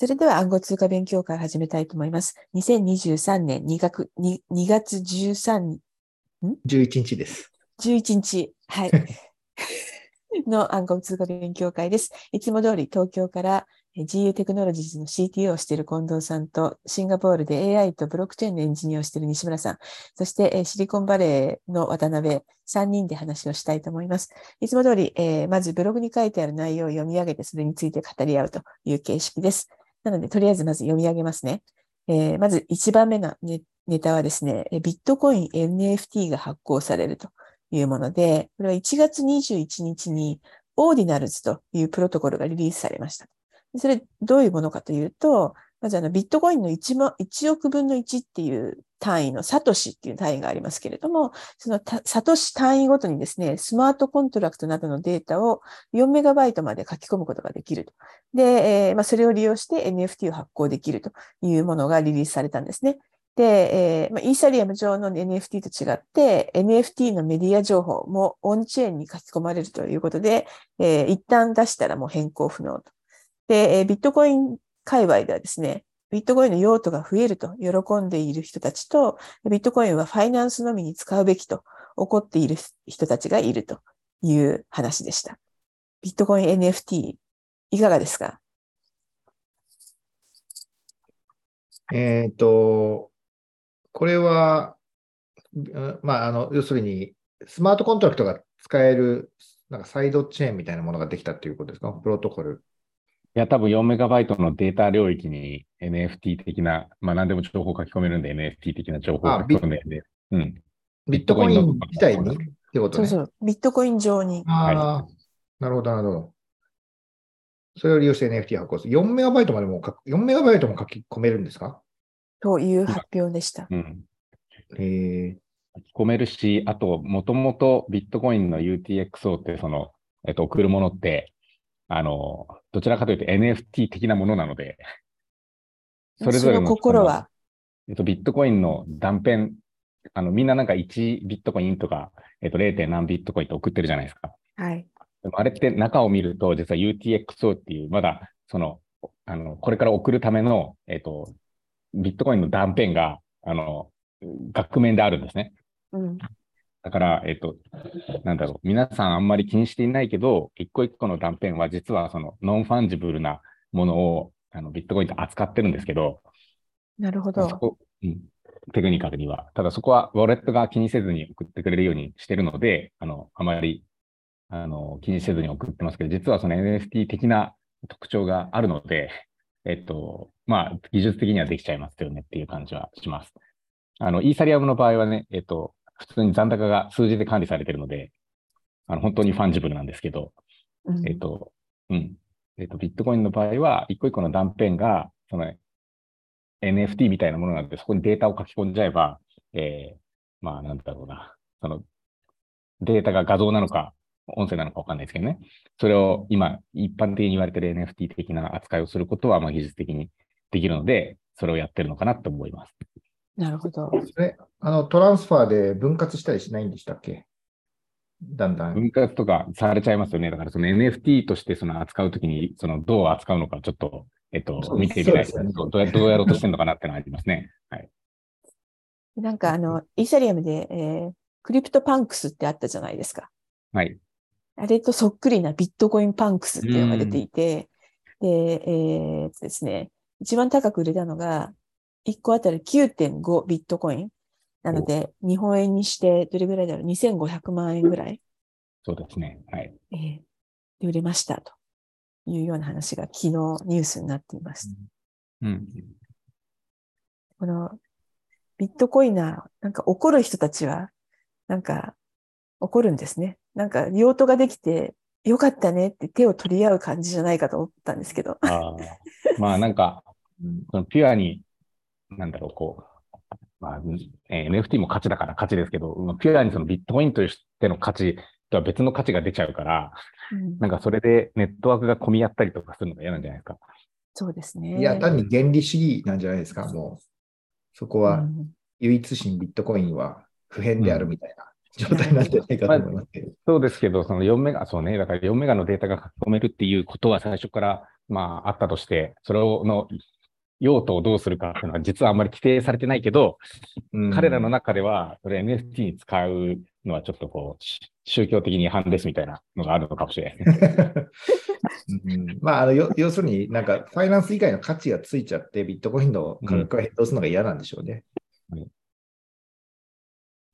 それでは暗号通貨勉強会始めたいと思います。2023年2月 ,2 2月13ん11日です。11日、はい。の暗号通貨勉強会です。いつも通り東京からえ GU テクノロジーズの CTO をしている近藤さんと、シンガポールで AI とブロックチェーンのエンジニアをしている西村さん、そしてえシリコンバレーの渡辺、3人で話をしたいと思います。いつも通り、えーまずブログに書いてある内容を読み上げて、それについて語り合うという形式です。なので、とりあえずまず読み上げますね。えーまず1番目のネタはですね、ビットコイン NFT が発行されるというもので、これは1月21日にオーディナルズというプロトコルがリリースされました。それどういうものかというと、まずあのビットコインの 1, 1億分の1っていう単位のサトシっていう単位がありますけれども、そのサトシ単位ごとにですね、スマートコントラクトなどのデータを4メガバイトまで書き込むことができると。で、えーまあ、それを利用して NFT を発行できるというものがリリースされたんですね。で、えーまあ、イーサリアム上の NFT と違って、NFT のメディア情報もオンチェーンに書き込まれるということで、えー一旦出したらもう変更不能と。で、えービットコイン界隈ではですね、ビットコインの用途が増えると喜んでいる人たちと、ビットコインはファイナンスのみに使うべきと怒っている人たちがいるという話でした。ビットコイン NFT、いかがですか？えっ、と、これは、まあ、あの、要するに、スマートコントラクトが使える、なんかサイドチェーンみたいなものができたっていうことですか？プロトコル。いや、多分4メガバイトのデータ領域に NFT 的な、まあ何でも情報を書き込めるんで NFT 的な情報を書き込めるんで、うん。ビットコイン自体にってことね。そうそう、ビットコイン上に。ああ、なるほど、なるほど。それを利用して NFT 発行する。4メガバイトまでも書く、4メガバイトも書き込めるんですか？という発表でした。うん。え書き込めるし、あと、もともとビットコインの UTXO って、その、えっと、送るものって、あの、どちらかというと NFT 的なものなので、それぞれの心は、えっと、ビットコインの断片、あの、みんななんか1ビットコインとか、えっと、0. 何ビットコインって送ってるじゃないですか。はい。でもあれって中を見ると、実は UTXO っていう、まだ、その、あの、これから送るための、えっと、ビットコインの断片が、あの、額面であるんですね。うん。だから、えっと、なんだろう、皆さんあんまり気にしていないけど、一個一個の断片は実はそのノンファンジブルなものをあのビットコインで扱ってるんですけど、なるほど。そこ、うん、テクニカルには。ただそこはウォレットが気にせずに送ってくれるようにしてるので、あの、あまり、あの、気にせずに送ってますけど、実はその NFT 的な特徴があるので、えっと、まあ、技術的にはできちゃいますよねっていう感じはします。あの、イーサリアムの場合はね、えっと、普通に残高が数字で管理されているので、あの、本当にファンジブルなんですけど、うんえっと、うん。えっと、ビットコインの場合は、一個一個の断片が、その NFT みたいなものなので、そこにデータを書き込んじゃえば、えー、まあ、なんだろうな。その、データが画像なのか、音声なのかわかんないですけどね。それを今、一般的に言われている NFT 的な扱いをすることは、まあ、技術的にできるので、それをやってるのかなと思います。なるほど。ー、それ、あの、トランスファーで分割したりしないんでしたっけ？だんだん。分割とかされちゃいますよね。だからその NFT としてその扱うときに、そのどう扱うのかちょっと、えっと見てみたいねどうやどうやろうとしてるのかなってのはありますね。はい。なんかあの、イーサリアムで、えークリプトパンクスってあったじゃないですか。はい。あれとそっくりなビットコインパンクスっていうのが出ていて、で、えーですね、一番高く売れたのが、1個あたり9.5ビットコイン。なので、日本円にしてどれぐらいだろう ?2500 万円ぐらい、そうですね。はい。えーで売れましたというような話が昨日ニュースになっていました。うん。このビットコイナー、なんか怒る人たちは、なんか怒るんですね。なんか用途ができてよかったねって手を取り合う感じじゃないかと思ったんですけど。あーまあなんか、うんそのピュアに、なんだろう、こう、まあ、えー NFT も価値だから価値ですけど、まあピュアにそのビットコインとしての価値とは別の価値が出ちゃうから、うんなんかそれでネットワークが混み合ったりとかするのが嫌なんじゃないですか。そうですね。いや、単に原理主義なんじゃないですか、もう。そこはうん唯一心ビットコインは不変であるみたいな状態なんじゃないかと思いますけど。そうですけど、その4メガ、そうね、だから4メガのデータが書き込めるっていうことは最初からまあ、あったとして、それをの用途をどうするかっていうのは実はあんまり規定されてないけど、うん。彼らの中では、それ NFT に使うのはちょっとこう、し宗教的に違反ですみたいなのがあるのかもしれない。うん。まあ、あのよ要するに、なんか、ファイナンス以外の価値がついちゃって、ビットコインの価格が変動するのが嫌なんでしょうね。う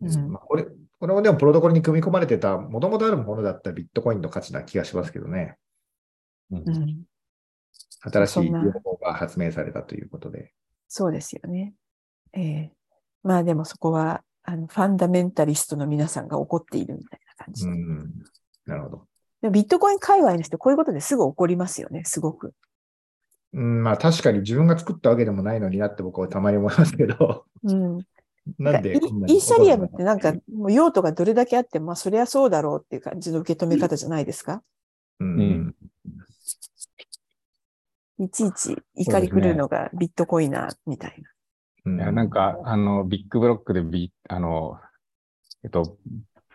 ん。まあ、これ、これもでもプロトコルに組み込まれてた、もともとあるものだったビットコインの価値な気がしますけどね。うん。うん、新しいそんな情報が発明されたということで。そうですよね。ええまあでもそこは、あの、ファンダメンタリストの皆さんが怒っているみたいな感じ。うん。なるほど。でもビットコイン界隈の人、こういうことですぐ怒りますよね、すごく。うん、まあ確かに自分が作ったわけでもないのになって僕はたまに思いますけど、うん。なんでイーサリアムってなんかもう用途がどれだけあっても、まあそりゃそうだろうっていう感じの受け止め方じゃないですか。のうんうんいちいち怒り狂うのがビットコイナーみたいな。なんか、あの、ビッグブロックでビ、あの、えっと、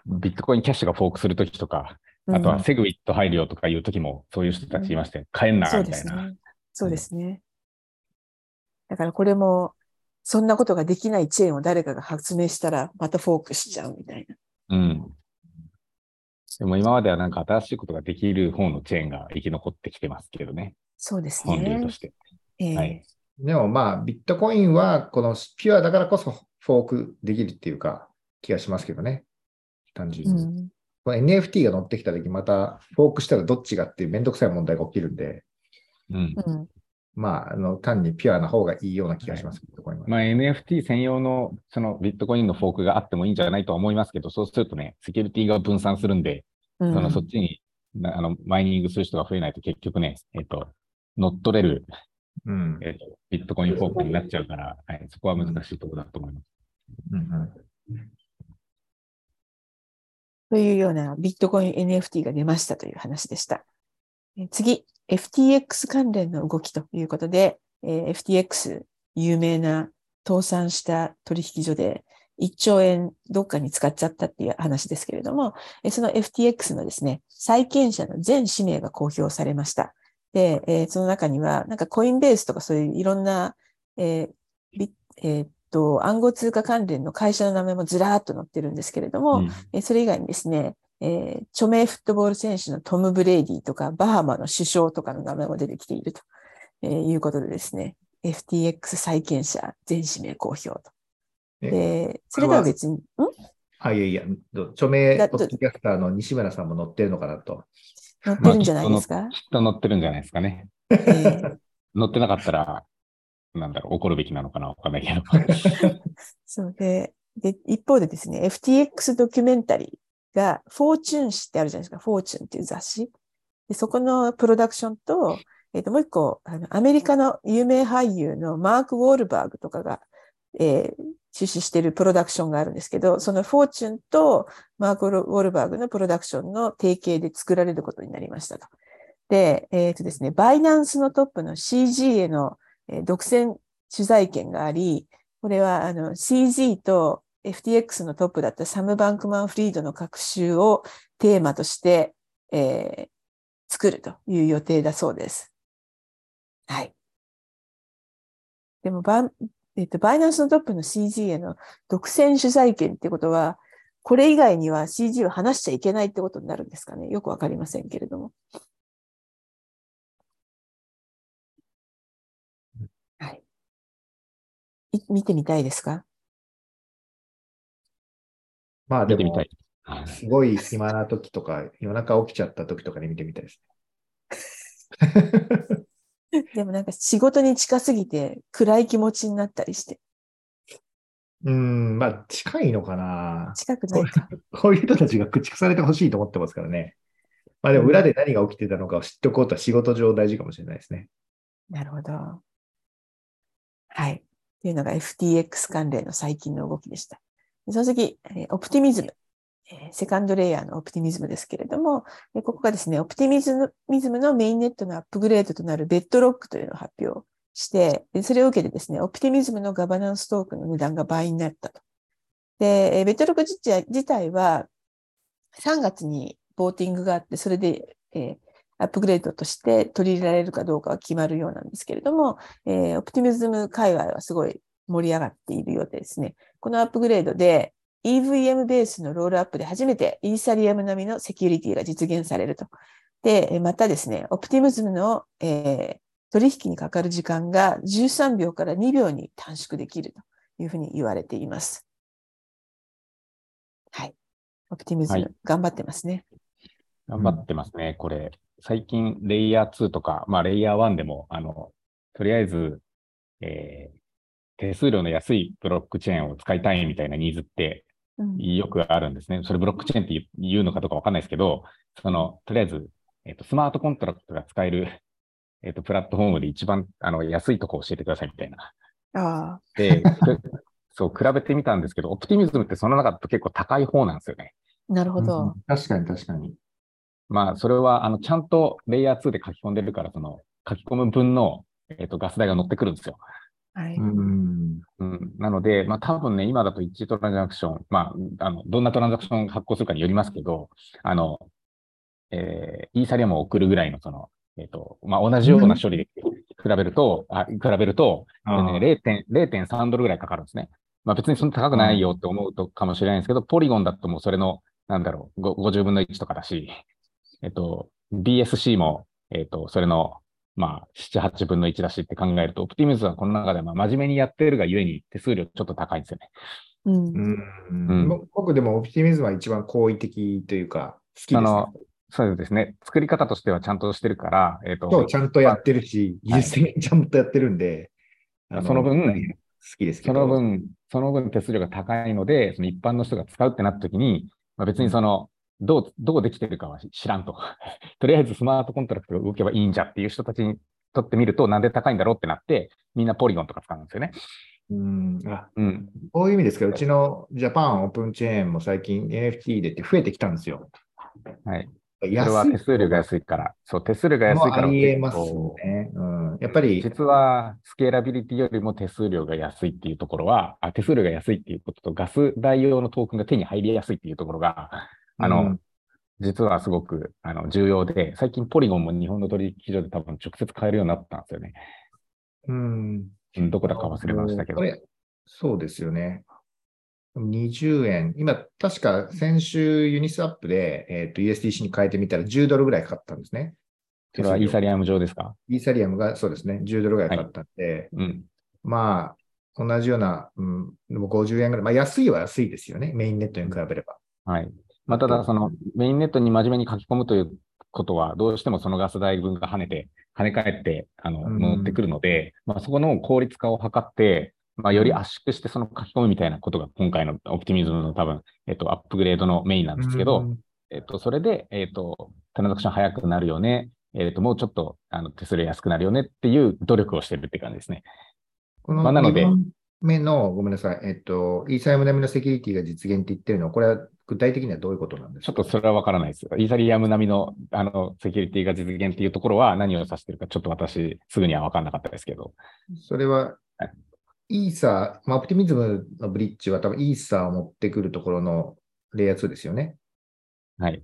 ビットコインキャッシュがフォークするときとか、あとはセグウィット入るよとかいうときも、そういう人たちいまして、買えんな、みたいな。ですね。そうですね。だからこれも、そんなことができないチェーンを誰かが発明したら、またフォークしちゃうみたいな。うん。でも今まではなんか新しいことができる方のチェーンが生き残ってきてますけどね。そうです本流ねと。して。ええはいでもまあ、ビットコインはこのピュアだからこそフォークできるっていうか気がしますけどね。単純に。うんこの NFT が乗ってきたとき、またフォークしたらどっちがっていうめんどくさい問題が起きるんで、うん。うんまあ、あの単にピュアな方がいいような気がします、は。まあ NFT 専用のそのビットコインのフォークがあってもいいんじゃないとは思いますけど、そうするとね、セキュリティが分散するんで、うんそのそっちになあのマイニングする人が増えないと結局ね、えっと、乗っ取れる、うんえっと、ビットコインフォークになっちゃうから、はい、そこは難しいところだと思います。うんうんというようなビットコイン NFT が出ましたという話でした。え次、FTX 関連の動きということで、えー FTX 有名な倒産した取引所で1兆円どっかに使っちゃったっていう話ですけれども、えその FTX のですね、債権者の全氏名が公表されました。で、えーその中には、なんかコインベースとかそういういろんな、えービえーっと、暗号通貨関連の会社の名前もずらーっと載ってるんですけれども、うんえーそれ以外にですね、えー著名フットボール選手のトム・ブレイディとか、バハマの首相とかの名前も出てきていると、えーいうことでですね、FTX 債権者全指名公表と。えで、それとは別に、ん？あ、いやいや、ど著名だポッドキャスターの西村さんも乗ってるのかなと。載ってるんじゃないですか、きっと乗ってるんじゃないですかね。えー乗ってなかったら、なんだろう、怒るべきなのかなわかんないけど。そうで、で、一方でですね、FTX ドキュメンタリーが、フォーチュン誌ってあるじゃないですか、フォーチュンっていう雑誌。でそこのプロダクションと、えっ、と、もう一個、あの、アメリカの有名俳優のマーク・ウォールバーグとかが、えー出資しているプロダクションがあるんですけど、そのフォーチュンとマーク・ウォルバーグのプロダクションの提携で作られることになりましたと。で、えっ、とですね、バイナンスのトップの CG への、独占取材権があり、これはあの CG と FTX のトップだったサム・バンクマン・フリードの学習をテーマとして、えー作るという予定だそうです。はい。でもバン、えっと、バイナンスのトップの CG への独占取材権ってことは、これ以外には CG を話しちゃいけないってことになるんですかね。よくわかりませんけれども。はい。い見てみたいですか？まあでも見てみたい、。すごい暇な時とか、夜中起きちゃった時とかに見てみたいですね。でもなんか仕事に近すぎて暗い気持ちになったりして、うーん、まあ近いのかな。近くないか。こういう 人たちが駆逐されてほしいと思ってますからね。まあでも裏で何が起きてたのかを知っておこうとは仕事上大事かもしれないですね。なるほど。はい。というのが FTX 関連の最近の動きでした。その次、えーオプティミズム。セカンドレイヤーのオプティミズムですけれども、ここがですね、オプティミズムミズムのメインネットのアップグレードとなるベッドロックというのを発表して、それを受けてですね、オプティミズムのガバナンストークの値段が倍になったと。で、ベッドロック自体自体は3月にボーティングがあって、それで、えアップグレードとして取り入れられるかどうかは決まるようなんですけれども、え、オプティミズム界隈はすごい盛り上がっているようでですね、このアップグレードで EVM ベースのロールアップで初めてイーサリアム並みのセキュリティが実現されると。で、またですね、オプティミズムの、えー、取引にかかる時間が13秒から2秒に短縮できるというふうに言われています。はい。オプティミズム、はい、頑張ってますね。頑張ってますね、これ。最近、レイヤー2とか、まあ、レイヤー1でも、あの、とりあえず、えー、手数料の安いブロックチェーンを使いたいみたいなニーズってよくあるんですね。それブロックチェーンって言うのかどうかわかんないですけど、その、とりあえず、えっ、と、スマートコントラクトが使える、えっ、と、プラットフォームで一番、あの、安いとこ教えてくださいみたいな。ああ。で、そう、比べてみたんですけど、オプティミズムってその中だと結構高い方なんですよね。なるほど。うん、確かに確かに。まあ、それは、あの、ちゃんとレイヤー2で書き込んでるから、その、書き込む分の、えっ、と、ガス代が乗ってくるんですよ。はい。うん。うん、なので、まあ多分ね、今だと1トランザクション、まあ、あの、どんなトランザクション発行するかによりますけど、あの、えー、イーサリアムを送るぐらいの、その、えっ、ー、と、まあ同じような処理で比べると、うん、あ比べると、ね、0.3ドルぐらいかかるんですね。まあ別にそんな高くないよって思うとかもしれないんですけど、ポリゴンだともうそれの、なんだろう、50分の1とかだし、えっと、BSC も、えっと、それのまあ、7、8分の1だしって考えると、オプティミズムはこの中でまあ真面目にやってるがゆえに手数料ちょっと高いんですよね。うん。うん、僕でもオプティミズムは一番好意的というか、好きです、ね、あの、そうですね。作り方としてはちゃんとしてるから、えっ、ー、と。ちゃんとやってるし、技術的にちゃんとやってるんで、はい、その分、好きですその分、その分手数料が高いので、その一般の人が使うってなった時に、まあ、別にその、どう、どうできてるかは知らんと。とりあえずスマートコントラクトが動けばいいんじゃっていう人たちにとってみると、なんで高いんだろうってなって、みんなポリゴンとか使うんですよね。うんあうん、こういう意味ですけど、うちのジャパンオープンチェーンも最近 NFT でって増えてきたんですよ。はい。それは手数料が安いから。そう、手数料が安いから。ありえますね。うん。やっぱり。実は、スケーラビリティよりも手数料が安いっていうところは、あ手数料が安いっていうことと、ガス代用のトークンが手に入りやすいっていうところが、あの、うん、実はすごくあの重要で、最近ポリゴンも日本の取引所で多分直接買えるようになったんですよね。うん。どこだか忘れましたけど。そうですよね。20円。今、確か先週ユニスアップで、えっ、ー、と USDC に変えてみたら10ドルぐらいかかったんですね。それはイーサリアム上ですか？イーサリアムがそうですね、10ドルぐらいかかったんで、はいうん、まあ、同じような、うん、でも50円ぐらい、まあ安いは安いですよね、メインネットに比べれば。はい。まあ、ただ、そのメインネットに真面目に書き込むということは、どうしてもそのガス代分が跳ねて、跳ね返って、あの、戻ってくるので、まあ、そこの効率化を図って、まあ、より圧縮してその書き込むみたいなことが今回のオプティミズムの多分、えっと、アップグレードのメインなんですけど、えっと、それで、えっと、トランザクション早くなるよね、えっと、もうちょっと、あの、手数料安くなるよねっていう努力をしてるって感じですね。この、まあ、なので、目の、ごめんなさい、えっと、イーサイム並みのセキュリティが実現って言ってるのは、これは具体的にはどういうことなんですか？ちょっとそれはわからないです。イーサリアム並みのあのセキュリティが実現っていうところは何を指してるか、ちょっと私、すぐには分からなかったですけど。それは、イーサー、まあ、オプティミズムのブリッジは多分イーサーを持ってくるところのレイヤー2ですよね。はい。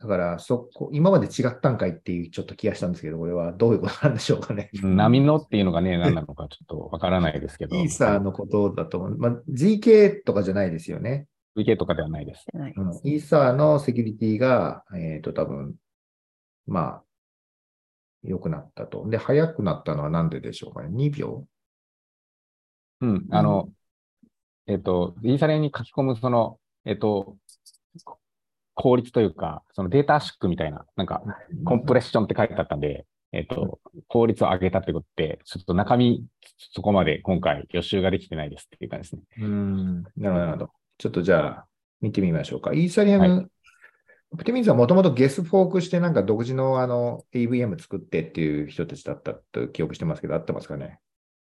だから、そこ、今まで違ったんかいっていうちょっと気がしたんですけど、これはどういうことなんでしょうかね。波のっていうのがね、何なのかちょっとわからないですけど。イーサーのことだと、まあ、GK とかじゃないですよね。VK とかではないです。うん、イーサーのセキュリティが、えっ、ー、と、多分、まあ、良くなったと。で、早くなったのは何ででしょうかね？2秒？うん、あの、うん、えっ、ー、と、イーサリアに書き込む、その、えっ、ー、と、効率というか、そのデータ圧縮みたいな、なんか、コンプレッションって書いてあったんで、えっ、と、効率を上げたってことって、ちょっと中身、そこまで今回予習ができてないですっていう感じですね。うん、なるほど、なるほど。ちょっとじゃあ、見てみましょうか。イーサリアム、はい、オプティミズはもともとゲスフォークしてなんか独自のあの EVM 作ってっていう人たちだったと記憶してますけど、合ってますかね？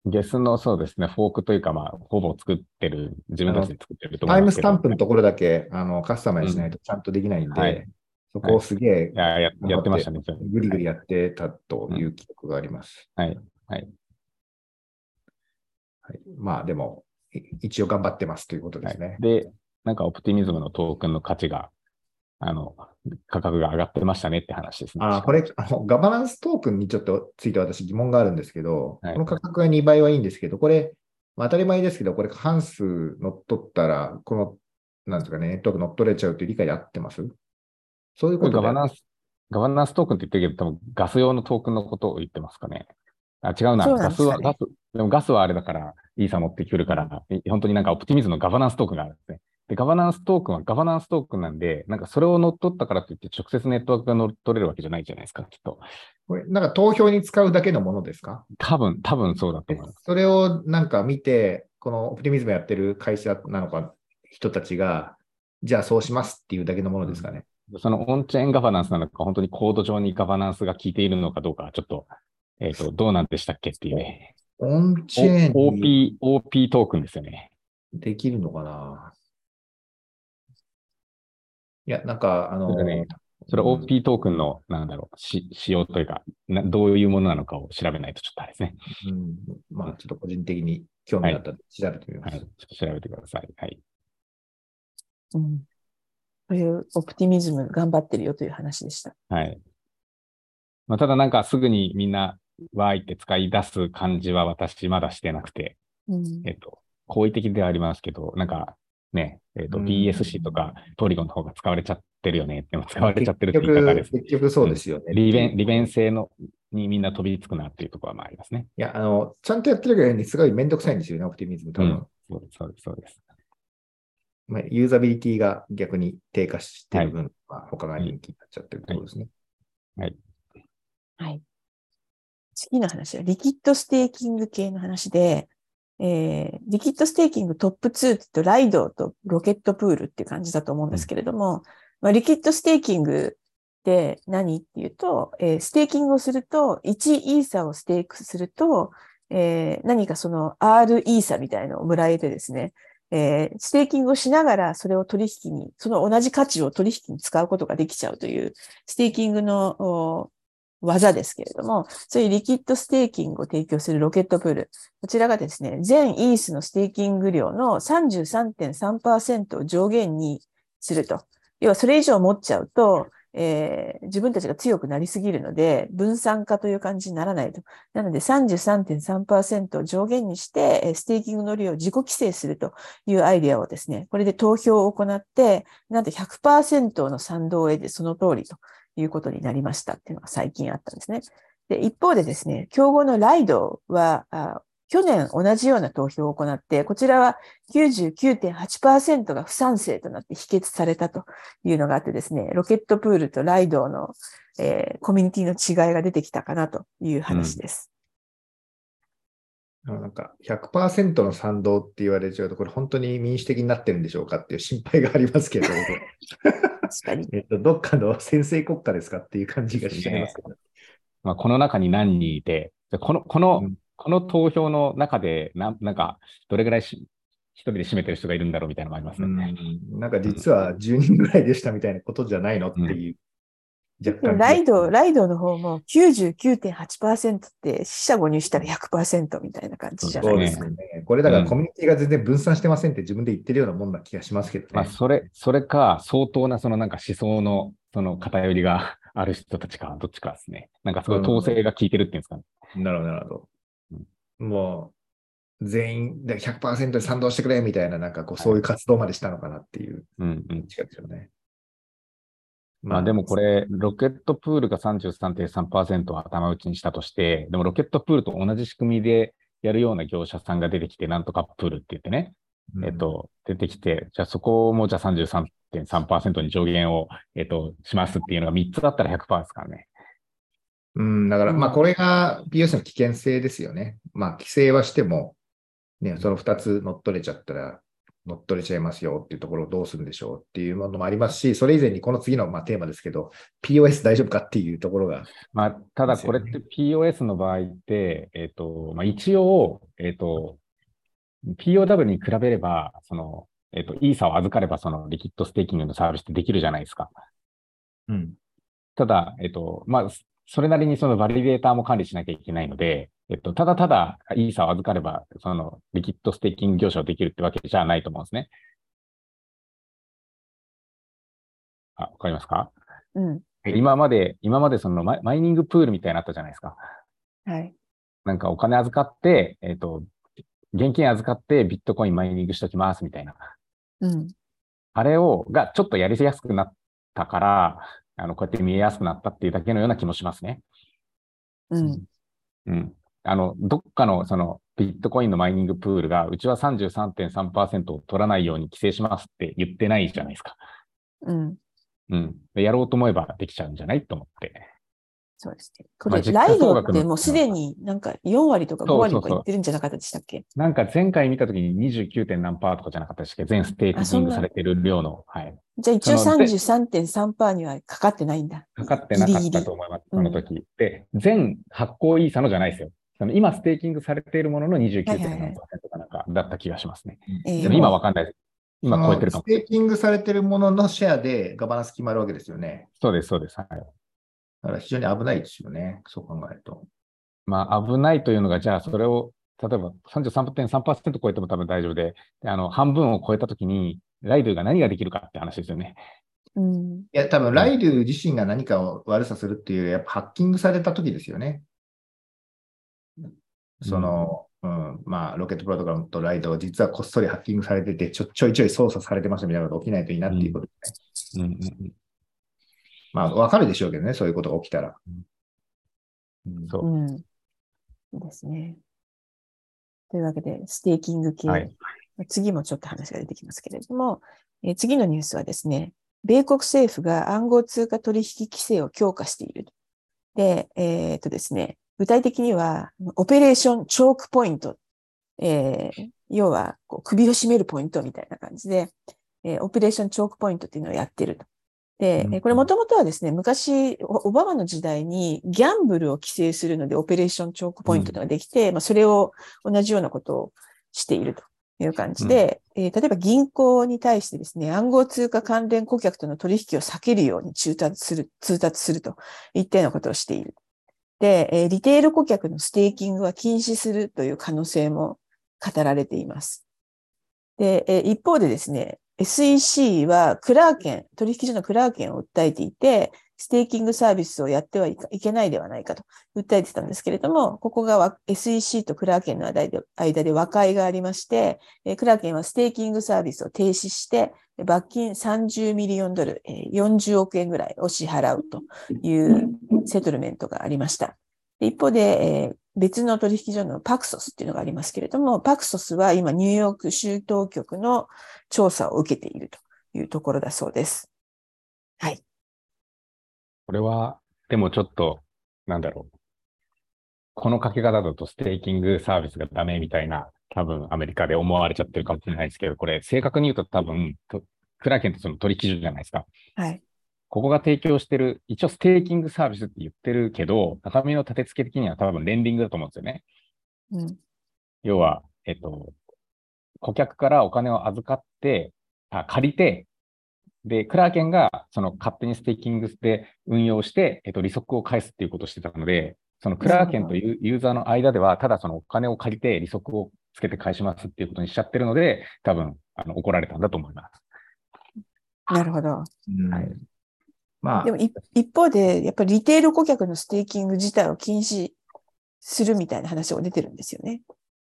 ゲスのそうですね、フォークというか、まあ、ほぼ作ってる、自分たちで作ってると思タイムスタンプのところだけあのカスタマイズしないとちゃんとできないんで、うんはい、そこをすげえ、はい、ややってましたね。ぐりぐりやってたという記憶があります。うん、はい。はい。はい、まあ、でも、一応頑張ってますということですね。はい、で、なんかオプティミズムのトークンの価値があの、価格が上がってましたねって話ですね。あーこれあの、ガバナンストークンにちょっとついて私疑問があるんですけど、はいこの価格が2倍はいいんですけど、これ、まあ当たり前ですけど、これ過半数乗っ取ったら、この、なんですかね、ネットワーク乗っ取れちゃうという理解で合ってます？そういうこことガバナンス、ガバナンストークンって言ってるけど、多分ガス用のトークンのことを言ってますかね。あ、違うな。そうなんガスは、ガス、でもガスはあれだから、イーサ持ってくるから、い本当になんかオプティミズムのガバナンストークンがあるんですね。で、ガバナンストークンはガバナンストークンなんで、なんかそれを乗っ取ったからといって直接ネットワークが乗っ取れるわけじゃないじゃないですか、きっと。これ、なんか投票に使うだけのものですか？多分、多分そうだと思います。それをなんか見て、このオプティミズムやってる会社なのか、人たちが、じゃあそうしますっていうだけのものですかね？そのオンチェーンガバナンスなのか、本当にコード上にガバナンスが効いているのかどうか、ちょっと、えっ、と、どうなんでしたっけっていうね。オンチェーンに OP、OP トークンですよね。できるのかな？いや、なんか、あの、ねそれ OP トークンの、なんだろう、し仕様というかな、どういうものなのかを調べないとちょっとあれですね。うん、まあ、ちょっと個人的に興味があったので調べてみます。はい。ちょっと調べてください。はい。うん。こういうオプティミズム頑張ってるよという話でした。はい。まあ、ただなんかすぐにみんな、わーいって使い出す感じは私まだしてなくて、うんえっと、好意的ではありますけど、なんかね、えっと、うん BSC とかポリゴンの方が使われちゃってるよねって、使われちゃってるって結局、言い方です。結局そうですよね。利便、利便性の、にみんな飛びつくなっていうところはまあありますね。いや、あの、ちゃんとやってるぐらいにすごいめんどくさいんですよね、オプティミズム多分。うん。そうです、そうです、そうです。まあ、ユーザビリティが逆に低下してる分、まあ、他が人気になっちゃってるってことですね。はい。次の話は、リキッドステーキング系の話で、えー、リキッドステーキングトップ2って言うと、ライドとロケットプールっていう感じだと思うんですけれども、まあ、リキッドステーキングって何っていうと、えーステーキングをすると、1イーサをステークすると、えー何かその R イーサみたいなのをもらえてですね、えーステーキングをしながらそれを取引に、その同じ価値を取引に使うことができちゃうという、ステーキングの大技ですけれども、そういうリキッドステーキングを提供するロケットプール。こちらがですね、全イーサのステーキング量の33.3%を上限にすると。要はそれ以上持っちゃうと、えー自分たちが強くなりすぎるので、分散化という感じにならないと。なので33.3%を上限にして、えーステーキングの量を自己規制するというアイデアをですね、これで投票を行って、なんと100%の賛同を得てその通りということになりましたっていうのが最近あったんですね。で、一方でですね、競合のライドは、あ去年同じような投票を行って、こちらは99.8%が不賛成となって否決されたというのがあってですね、ロケットプールとライドの、えーコミュニティの違いが出てきたかなという話です。あのなんか100%の賛同って言われちゃうと、これ本当に民主的になってるんでしょうかっていう心配がありますけど、確かに。えっと、どっかの先制国家ですかっていう感じがしちゃいますけど。まあ、この中に何人いて、でこの、この、うんこの投票の中で、ななんか、どれぐらいし一人で占めてる人がいるんだろうみたいなのもありますうね。ん、なんか実は10人ぐらいでしたみたいなことじゃないのっていう。若干ライド、ライドの方も99.8%って死者誤入したら100%みたいな感じじゃなそいうでか。ですすね。これだからうんコミュニティが全然分散してませんって自分で言ってるようなもんな気がしますけどね。まあ、それ、それか、相当なそのなんか思想の、その偏りが ある人たちか、どっちかですね。なんかすごい統制が効いてるっていうんですかね。なるほど、なるほど。もう、全員で100%で賛同してくれみたいな、なんかこう、そういう活動までしたのかなっていううんうん。違うんですよね。まあでもこれ、ロケットプールが33.3%を頭打ちにしたとして、でもロケットプールと同じ仕組みでやるような業者さんが出てきて、なんとかプールって言ってね、うんえっ、と、出てきて、じゃあそこもじゃあ33.3%に上限を、えっ、と、しますっていうのが3つだったら100%ですからね。うん、だから、うんまあ、これが POS の危険性ですよね。まあ、規制はしても、ね、その2つ乗っ取れちゃったら、乗っ取れちゃいますよっていうところをどうするんでしょうっていうものもありますし、それ以前にこの次のまあテーマですけど、POS 大丈夫かっていうところが、まあ、ただこれって POS の場合って、えっ、と、まあ一応、えっ、と、POW に比べれば、その、えっ、と、イーサを預かれば、そのリキッドステーキングのサービスってできるじゃないですか。うん、ただ、えっと、まあ、それなりにそのバリデーターも管理しなきゃいけないので、えっと、ただただイーサを預かれば、そのリキッドステーキング業者をできるってわけじゃないと思うんですね。あ、わかりますか？うん。今まで、今までそのマイニングプールみたいなのあったじゃないですか。はい。なんかお金預かって、えっ、と、現金預かってビットコインマイニングしときますみたいな。うん。あれを、がちょっとやりやすくなったから、あの、こうやって見えやすくなったっていうだけのような気もしますね。うん。うん。あの、どっかのそのビットコインのマイニングプールが、うちは33.3%を取らないように規制しますって言ってないじゃないですか。うん。うん。でやろうと思えばできちゃうんじゃないと思って。そうですね。これ、まあ実はリドってもうすでになんか4割とか5割とか言ってるんじゃなかったでしたっけ？なんか前回見たときに 29. 点何パーとかじゃなかったでしたっけ全ステーキングされてる量の、はい。じゃあ一応そので33.3%にはかかってないんだ。かかってなかったと思います、うんその時。で、全発行イーサのじゃないですよ。その今ステーキングされているものの29.7%はいはいはいかなんかだった気がしますね。えーでも今わかんないです。今超えてるかもス。テーキングされてるもののシェアでガバナンス決まるわけですよね。そうです、そうです。はい。だから非常に危ないですよね。そう考えると。まあ、危ないというのが、じゃあ、それを、例えば33.3%超えても多分大丈夫で、であの、半分を超えたときに、ライドゥが何ができるかって話ですよね。うん。いや、多分ライドゥ自身が何かを悪さするっていうやっぱハッキングされた時ですよね。その、うん、まあ、ロケットプロトコルとライドを実はこっそりハッキングされてて、ちょちょいちょい操作されてましたみたいなこと起きないといいなっていうことですね。うんうんうんまあ、わかるでしょうけどね、そういうことが起きたら。うんそううん。いいですね。というわけで、ステーキング系。はい次もちょっと話が出てきますけれども、えー次のニュースはですね、米国政府が暗号通貨取引規制を強化している。で、えっとですね、具体的には、オペレーションチョークポイント。えー要はこう、首を絞めるポイントみたいな感じで、えーオペレーションチョークポイントっていうのをやってると。で、これもともとはですね、昔、オオバマの時代にギャンブルを規制するので、オペレーションチョークポイントができて、まあ、それを同じようなことをしているという感じで、えー例えば銀行に対してですね、暗号通貨関連顧客との取引を避けるように通達する、通達するといったようなことをしている。で、えーリテール顧客のステーキングは禁止するという可能性も語られています。で、えー一方でですね、SEC はクラーケン、取引所のクラーケンを訴えていて、ステーキングサービスをやってはいけないではないかと訴えてたんですけれども、ここがわ SEC とクラーケンの間で和解がありまして、えークラーケンはステーキングサービスを停止して、えー罰金30ミリオンドル、えー40億円ぐらいを支払うというセトルメントがありました。で一方で、えー別の取引所のパクソスっていうのがありますけれども、パクソスは今ニューヨーク州当局の調査を受けているというところだそうです。はい。これは、でもちょっと、なんだろう。このかけ方だとステーキングサービスがダメみたいな、多分アメリカで思われちゃってるかもしれないですけど、これ正確に言うと多分、とクラーケンとその取引所じゃないですか。はい。ここが提供してる、一応ステーキングサービスって言ってるけど、中身の立て付け的には多分レンディングだと思うんですよね。うん。要は、えっと、顧客からお金を預かって、あ、借りて、で、クラーケンがその勝手にステーキングで運用して、えっと、利息を返すっていうことをしてたので、そのクラーケンというユーザーの間では、ただそのお金を借りて利息をつけて返しますっていうことにしちゃってるので、多分、あの、怒られたんだと思います。なるほど。うんはいまあで、も一一方で、やっぱりリテール顧客のステーキング自体を禁止するみたいな話が出てるんですよね。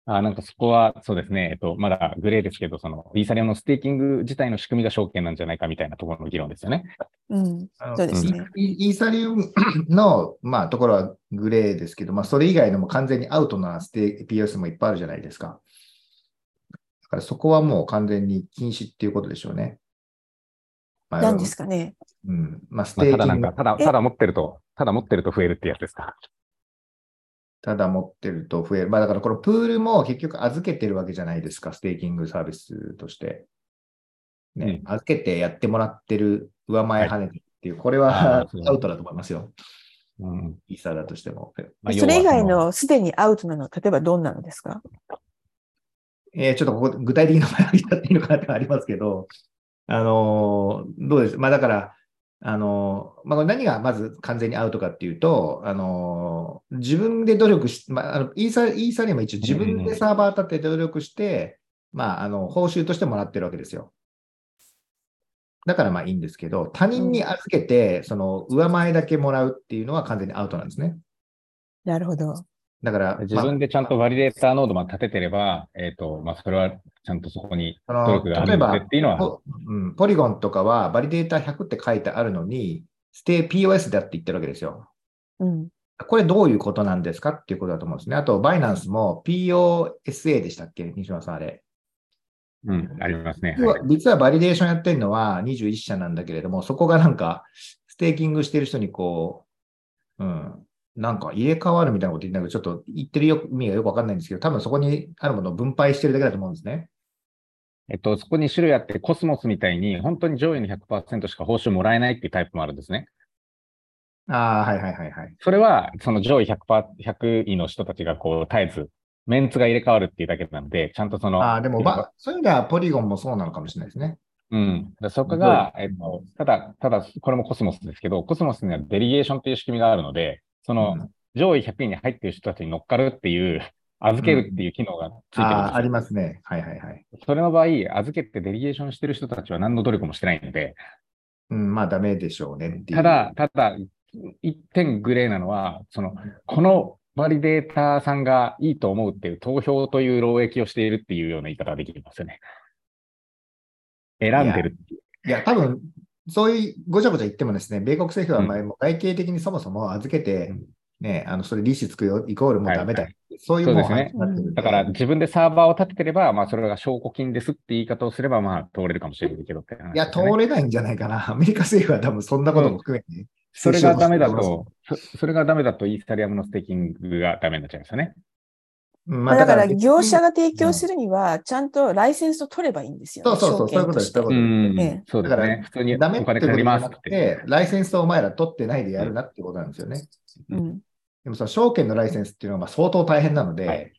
あ、なんかそこは、そうですね。えっと、まだグレーですけど、その、イーサリアムのステーキング自体の仕組みが証券なんじゃないかみたいなところの議論ですよね。うん。そうですね。イイーサリアムの、まあ、ところはグレーですけど、まあ、それ以外のも完全にアウトなステ POS もいっぱいあるじゃないですか。だからそこはもう完全に禁止っていうことでしょうね。まあ何ですかね。うん。まあ、スまあ、テーキングただなんか、ただ、えただ持ってると、ただ持ってると増えるってやつですか？ただ持ってると増える。まあ、だからこのプールも結局預けてるわけじゃないですか、ステーキングサービスとして。ね、預けてやってもらってる上前跳ねてっていう、これあはアウトだと思いますよ。うん。イーサだとしても。まあそれ以外。のすでにアウトなのは、例えばどんなのですか？えーちょっとここ具体的な名前挙げちゃっていいのかなってありますけど、あのーどうです？まあだから、あのーまあ、何がまず完全にアウトかっていうと、あのー自分で努力し、まあ、あのイーサイーサリアムは一応自分でサーバー立てて努力して、まあ、あの、報酬としてもらってるわけですよ。だからまあいいんですけど、他人に預けて、その上前だけもらうっていうのは完全にアウトなんですね。なるほど。だから、自分でちゃんとバリデーターノードまで立ててれば、えっ、と、まあ、それはちゃんとそこにまあ努力があるのでっていうのは、ポうん、ポリゴンとかはバリデータ100って書いてあるのに、ステ POS だって言ってるわけですよ。うん。これどういうことなんですかっていうことだと思うんですね。あと、バイナンスも POSA でしたっけ？西村さん、あれ。うん、ありますね。実ははい実はバリデーションやってるのは21社なんだけれども、そこがなんか、ステーキングしてる人にこう、うん、なんか入れ替わるみたいなこと言ってなんかちょっと言ってるよ意味がよくわかんないんですけど、多分そこにあるものを分配してるだけだと思うんですね。えっと、そこに種類あって、コスモスみたいに、本当に上位の100%しか報酬もらえないっていうタイプもあるんですね。ああ、はいはいはいはい。それは、その上位100%、100位の人たちがこう、絶えず、メンツが入れ替わるっていうだけなので、ちゃんとその、ああ、でも、ば、そういう意味ではポリゴンもそうなのかもしれないですね。うん。でそこが、えっと、ただ、ただ、これもコスモスですけど、コスモスにはデリゲーションっていう仕組みがあるので、その、うん上位100位に入っている人たちに乗っかるっていう、預けるっていう機能がついてるんですよああ、ありますね。はいはいはい。それの場合、預けてデリゲーションしてる人たちは何の努力もしてないので、うん、まあダメでしょうねっていう。ただ、ただ、一点グレーなのは、その、このバリデーターさんがいいと思うっていう投票という労役をしているっていうような言い方ができますよね。選んでる。いや、多分、そういうごちゃごちゃ言ってもですね、米国政府は前も外形的にそもそも預けてうん、ね、あの、それ利子つくよ、イコールもうダメだ。はいそういうもうそうですねだから自分でサーバーを立ててれば、まあそれが証拠金ですって言い方をすれば、まあ通れるかもしれないけどって話いや、通れないんじゃないかな。アメリカ政府は多分そんなことも含めて、それがダメだと、そそれがダメだとイーサリアムのステーキングがダメになっちゃいますよね。うんまあ、だから業者が、が提供するには、ちゃんとライセンスを取ればいいんですよ、ね。そうそうそう、そういうことです。そういうことですんええそうですね。普通にダメお金ってことじゃ借りますって。なくて、ライセンスをお前ら取ってないでやるなってことなんですよね。うん。でもその証券のライセンスっていうのはまあ相当大変なので、はい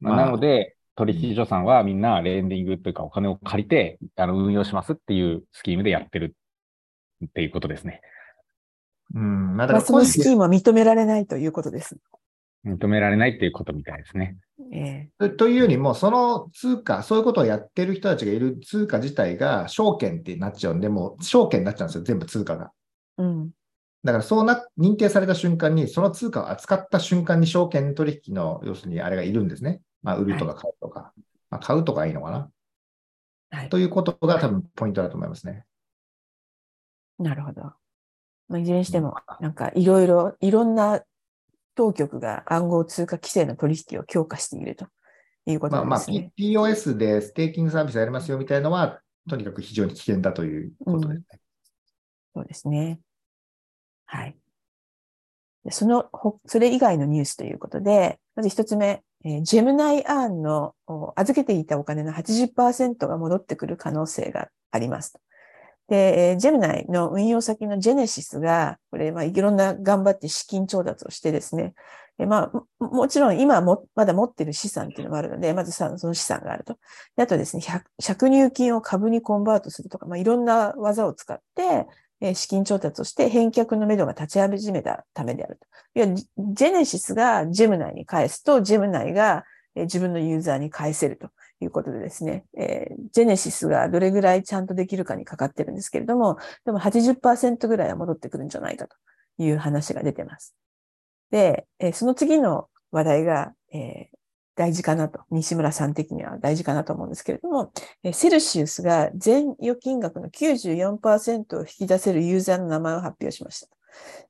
まあまあなので、取引所さんはみんなレンディングというかお金を借りてあの運用しますっていうスキームでやってるっていうことですね。うん、まあだまあ、から個人そのスキームは認められないということです。認められないっていうことみたいですね。えとというよりも、その通貨、そういうことをやってる人たちがいる通貨自体が証券ってなっちゃうんで、もう証券になっちゃうんですよ、全部通貨が。えうん。だからそうな、認定された瞬間に、その通貨を扱った瞬間に証券取引の、要するにあれがいるんですね。まあ、売るとか買うとか。まあ、買うとかいいのかな。はい。ということが多分ポイントだと思いますね。なるほど。まあ、いずれにしても、なんかいろいろ、いろんな当局が暗号通貨規制の取引を強化しているということまあまあ、なんですね。P- POS でステーキングサービスやりますよみたいなのは、とにかく非常に危険だということですね。そうですね。はい。でその、ほそれ以外のニュースということで、まず一つ目、えージェムナイアーンのお預けていたお金の80%が戻ってくる可能性がありますと。で、えジェムナイの運用先のジェネシスが、これ、まあ、いろんな頑張って資金調達をしてですね、でまあ、もちろん今もまだ持ってる資産っていうのもあるので、まずさその資産があると。であとですね、100借入金を株にコンバートするとか、まあ、いろんな技を使って、え資金調達をして返却のめどが立ち始めたためであると。いや、ジェネシスがジェムナイに返すと、ジェムナイがえ自分のユーザーに返せるということでですね、えージェネシスがどれぐらいちゃんとできるかにかかってるんですけれども、でも80%ぐらいは戻ってくるんじゃないかという話が出てます。で、えーその次の話題が、えー大事かなと、西村さん的には大事かなと思うんですけれども、えーセルシウスが全預金額の94%を引き出せるユーザーの名前を発表しました。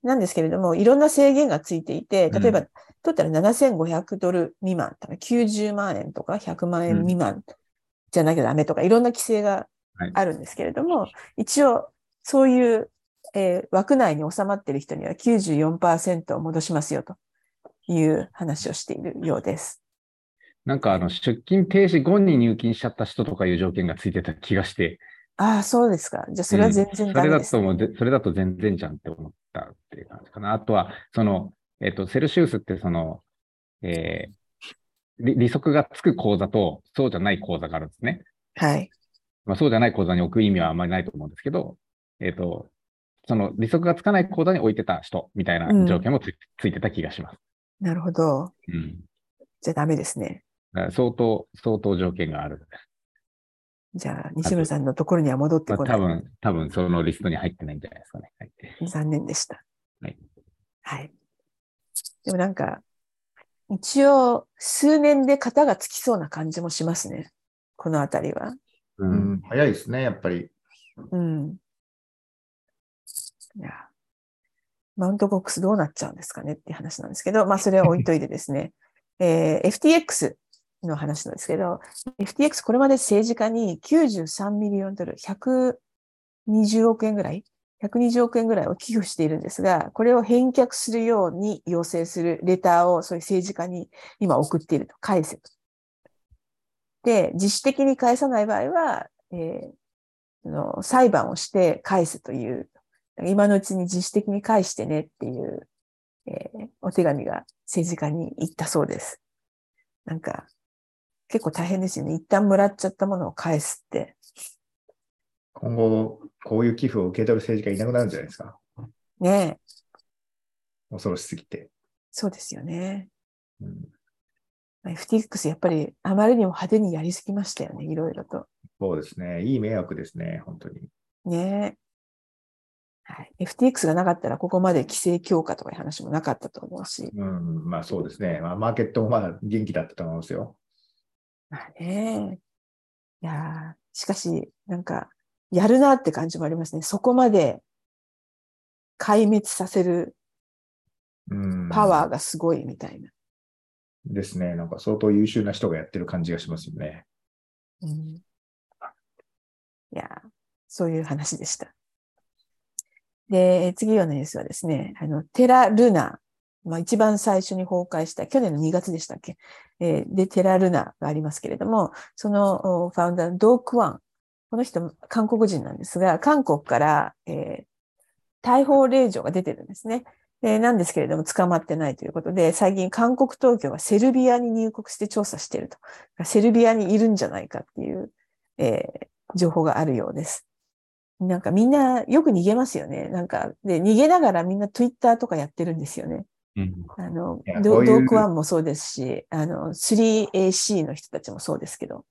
なんですけれども、いろんな制限がついていて、例えば、取ったら7500ドル未満、90万円とか100万円未満じゃなきゃダメとか、いろんな規制がはい。あるんですけれども、一応、そういう、えー枠内に収まっている人には94%を戻しますよという話をしているようです。なんかあの出勤停止後に入金しちゃった人とかいう条件がついてた気がして、ああ、そうですか。じゃあ、それは全然ダメです、うんそれだとそれだと全然じゃんって思ったっていう感じかな。あとは、その、えっ、と、セルシウスってその、えー利利息がつく口座と、そうじゃない口座があるんですね。はい。まあ、そうじゃない口座に置く意味はあまりないと思うんですけど、えっ、と、その利息がつかない口座に置いてた人みたいな条件もつ,、ついてた気がします。なるほど。うん。じゃあダメですね。相当、相当条件がある。じゃあ、西村さんのところには戻ってまあ、こない。多分、多分そのリストに入ってないんじゃないですかね。はい、残念でした。はい。はい。でもなんか、一応、数年で型がつきそうな感じもしますね。このあたりは。ううんん、早いですね、やっぱり。うん。いや、マウントボックスどうなっちゃうんですかねっていう話なんですけど、まあそれは置いといてですね、えー FTX の話なんですけど、FTX これまで政治家に93ミリオンドル、120億円ぐらい ?120 億円ぐらいを寄付しているんですが、これを返却するように要請するレターをそういう政治家に今送っていると、返せと。で、自主的に返さない場合は、えーの裁判をして返すという、今のうちに自主的に返してねっていう、えーお手紙が政治家に行ったそうです。なんか、結構大変ですよね。一旦もらっちゃったものを返すって。今後、こういう寄付を受け取る政治家いなくなるんじゃないですか。ねえ、恐ろしすぎて。そうですよね。うん、FTX やっぱりあまりにも派手にやりすぎましたよね。いろいろと。そうですね。いい迷惑ですね、本当に。ねえ。はい。FTX がなかったらここまで規制強化とかいう話もなかったと思うし。うん、まあそうですね。まあ、マーケットもまあ元気だったと思いますよ。まあね。いやーしかし、なんか、やるなって感じもありますね。そこまで壊滅させるうん、パワーがすごいみたいな。ですね。なんか相当優秀な人がやってる感じがしますよね。うんいやーそういう話でした。で、次のニュースはですね、あの、テラ・ルナ、まあ、一番最初に崩壊した、去年の2月でしたっけ、えーで、テラ・ルナがありますけれども、そのファウンダー、ドークワン。この人、韓国人なんですが、韓国から、えー逮捕令状が出てるんですね。でなんですけれども、捕まってないということで、最近韓国当局はセルビアに入国して調査していると。セルビアにいるんじゃないかっていう、えー情報があるようです。なんかみんなよく逃げますよね。なんか、で、逃げながらみんな Twitter とかやってるんですよね。うん。あのドドークワンもそうですし、あの、3AC の人たちもそうですけど。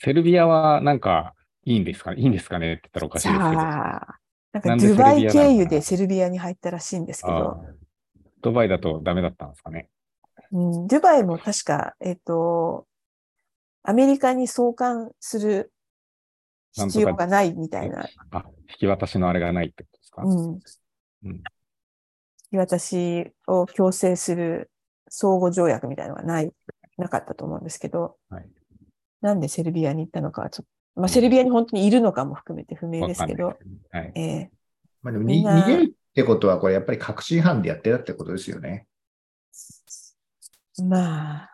セルビアはなんかいいんですか？ねいいんですかねって言ったらおかしいですけど。なんかドゥバイ経由でセルビアに入ったらしいんですけあど、ードバイだとダメだったんですかね。うん、ドゥバイも確か、えっと、アメリカに送還する必要がないみたいな、あ、引き渡しのあれがないってことですか、うん、うん引き渡しを強制する相互条約みたいなのがない、なかったと思うんですけど、はいなんでセルビアに行ったのかはちょっと、まあ、セルビアに本当にいるのかも含めて不明ですけどはい。ええまあでも逃げるってことは、これやっぱり確信犯でやってたってことですよね。まあ、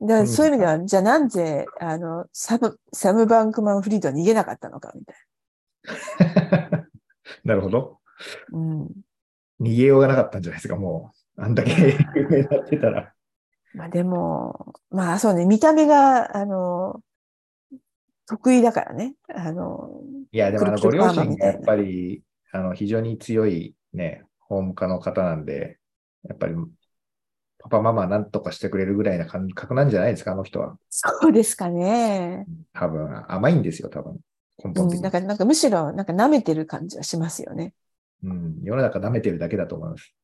だからそういう意味では、じゃあなんで、あの、サム、サム・バンクマン・フリードは逃げなかったのか、みたい なるほど。な。うん。逃げようがなかったんじゃないですか、もう。あんだけ有名になってたら。まあでも、まあそうね、見た目が、あの、得意だからね。あの、いや、でもあのご両親がやっぱりあの非常に強いね、法務課の方なんで、やっぱりパパママなんとかしてくれるぐらいな感覚なんじゃないですか、あの人は。そうですかね。多分甘いんですよ、多分。根うん、本的に。だからなんかむしろ、なんか舐めてる感じはしますよね。うん、世の中舐めてるだけだと思います。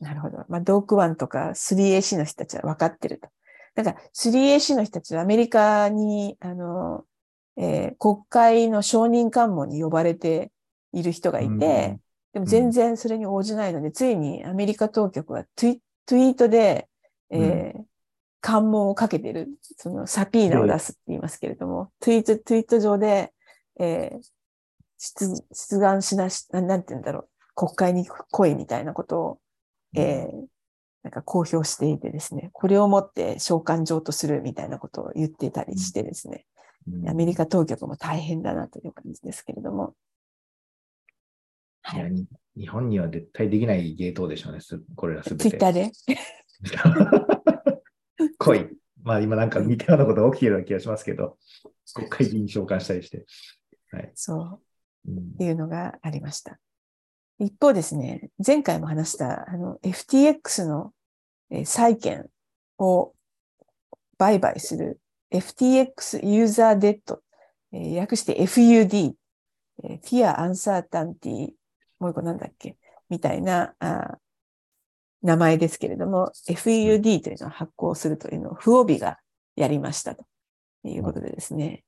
なるほど。まあ、ドークワンとか 3AC の人たちは分かってると。だから 3AC の人たちはアメリカに、あの、えー国会の承認喚問に呼ばれている人がいて、うんでも全然それに応じないので、ついにアメリカ当局はツイートで、えー喚問をかけてる、そのサピーナを出すって言いますけれども、ツイート、ツイート上で、えー出、出願しなし、ななんて言うんだろう、国会に来いみたいなことを、えーなんか公表していてですね、これをもって召喚状とするみたいなことを言っていたりしてですね、うんアメリカ当局も大変だなという感じですけれども。いやに日本には絶対できない芸当でしょうね、すこれらすべて。ツイッターで？来い。まあ今なんか似たようなことが起きてるような気がしますけど、国会議員召喚したりして。はい。そう。うんっていうのがありました。一方ですね、前回も話したあの FTX の債券を売買する FTX ユーザーデッド、えー略して FUD、えー Fear Uncertainty、もう一個なんだっけ？みたいなあ名前ですけれども、FUD というのを発行するというのをフオビがやりましたと。いうことでですね、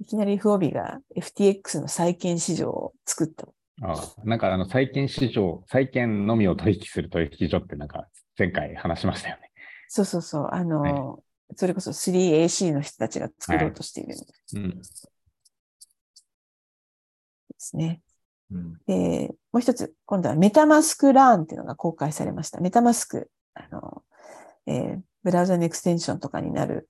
いきなりフオビが FTX の債券市場を作った。ああなんかあの債券市場、債券のみを取引する取引所ってなんか前回話しましたよね。そうそうそう、あの、それこそ 3AC の人たちが作ろうとしているんでうん。すね。うんで、もう一つ、今度はメタマスクラーンっていうのが公開されました。メタマスク、あの、えーブラウザのエクステンションとかになる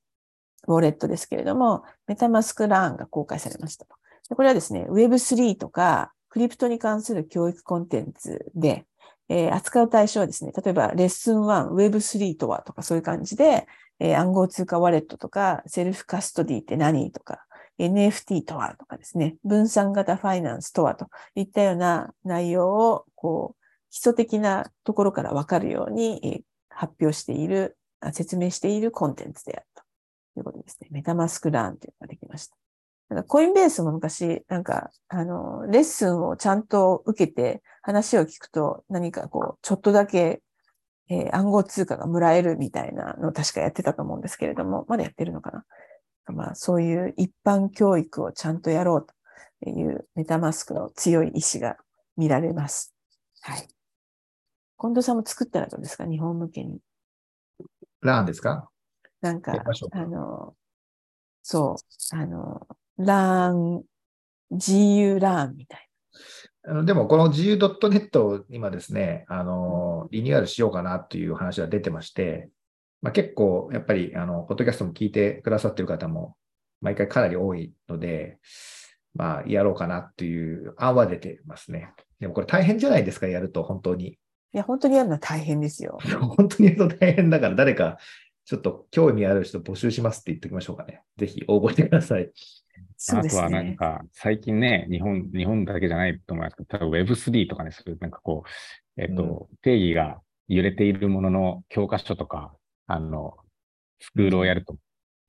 ウォレットですけれども、メタマスクラーンが公開されましたと。でこれはですね、Web3 とかクリプトに関する教育コンテンツで、えー扱う対象はですね、例えばレッスン1、Web3 とはとかそういう感じで、えー暗号通貨ワレットとか、セルフカストディって何とか、NFT とはとかですね、分散型ファイナンスとはといったような内容を、こう、基礎的なところからわかるように、発表している、説明しているコンテンツであるということですね。メタマスクラーンというのができました。なんかコインベースも昔、なんか、あの、レッスンをちゃんと受けて話を聞くと何かこう、ちょっとだけ、えー暗号通貨がもらえるみたいなのを確かやってたと思うんですけれども、まだやってるのかなまあ、そういう一般教育をちゃんとやろうというメタマスクの強い意志が見られます。はい。近藤さんも作ったらどうですか？日本向けに。ラーンですか？なんかあの、そう、あの、ラーン、GU ラーンみたいあのでも、この GU.net を今ですね、あの、リニューアルしようかなという話が出てまして、まあ、結構、やっぱり、あの、ポッドキャストも聞いてくださってる方も、毎回かなり多いので、まあ、やろうかなっていう案は出てますね。でもこれ大変じゃないですか、やると、本当に。な。いや、本当にやるのは大変ですよ。本当にやると大変だから、誰か、ちょっと興味ある人募集しますって言っておきましょうかね。ぜひ応募してください。そうですあとはなんね。か、最近ね、日本、日本だけじゃないと思いますけど、多分 Web3 とかね、そういうなんかこう、えっと、定義が揺れているものの教科書とか、あの、スクールをやると、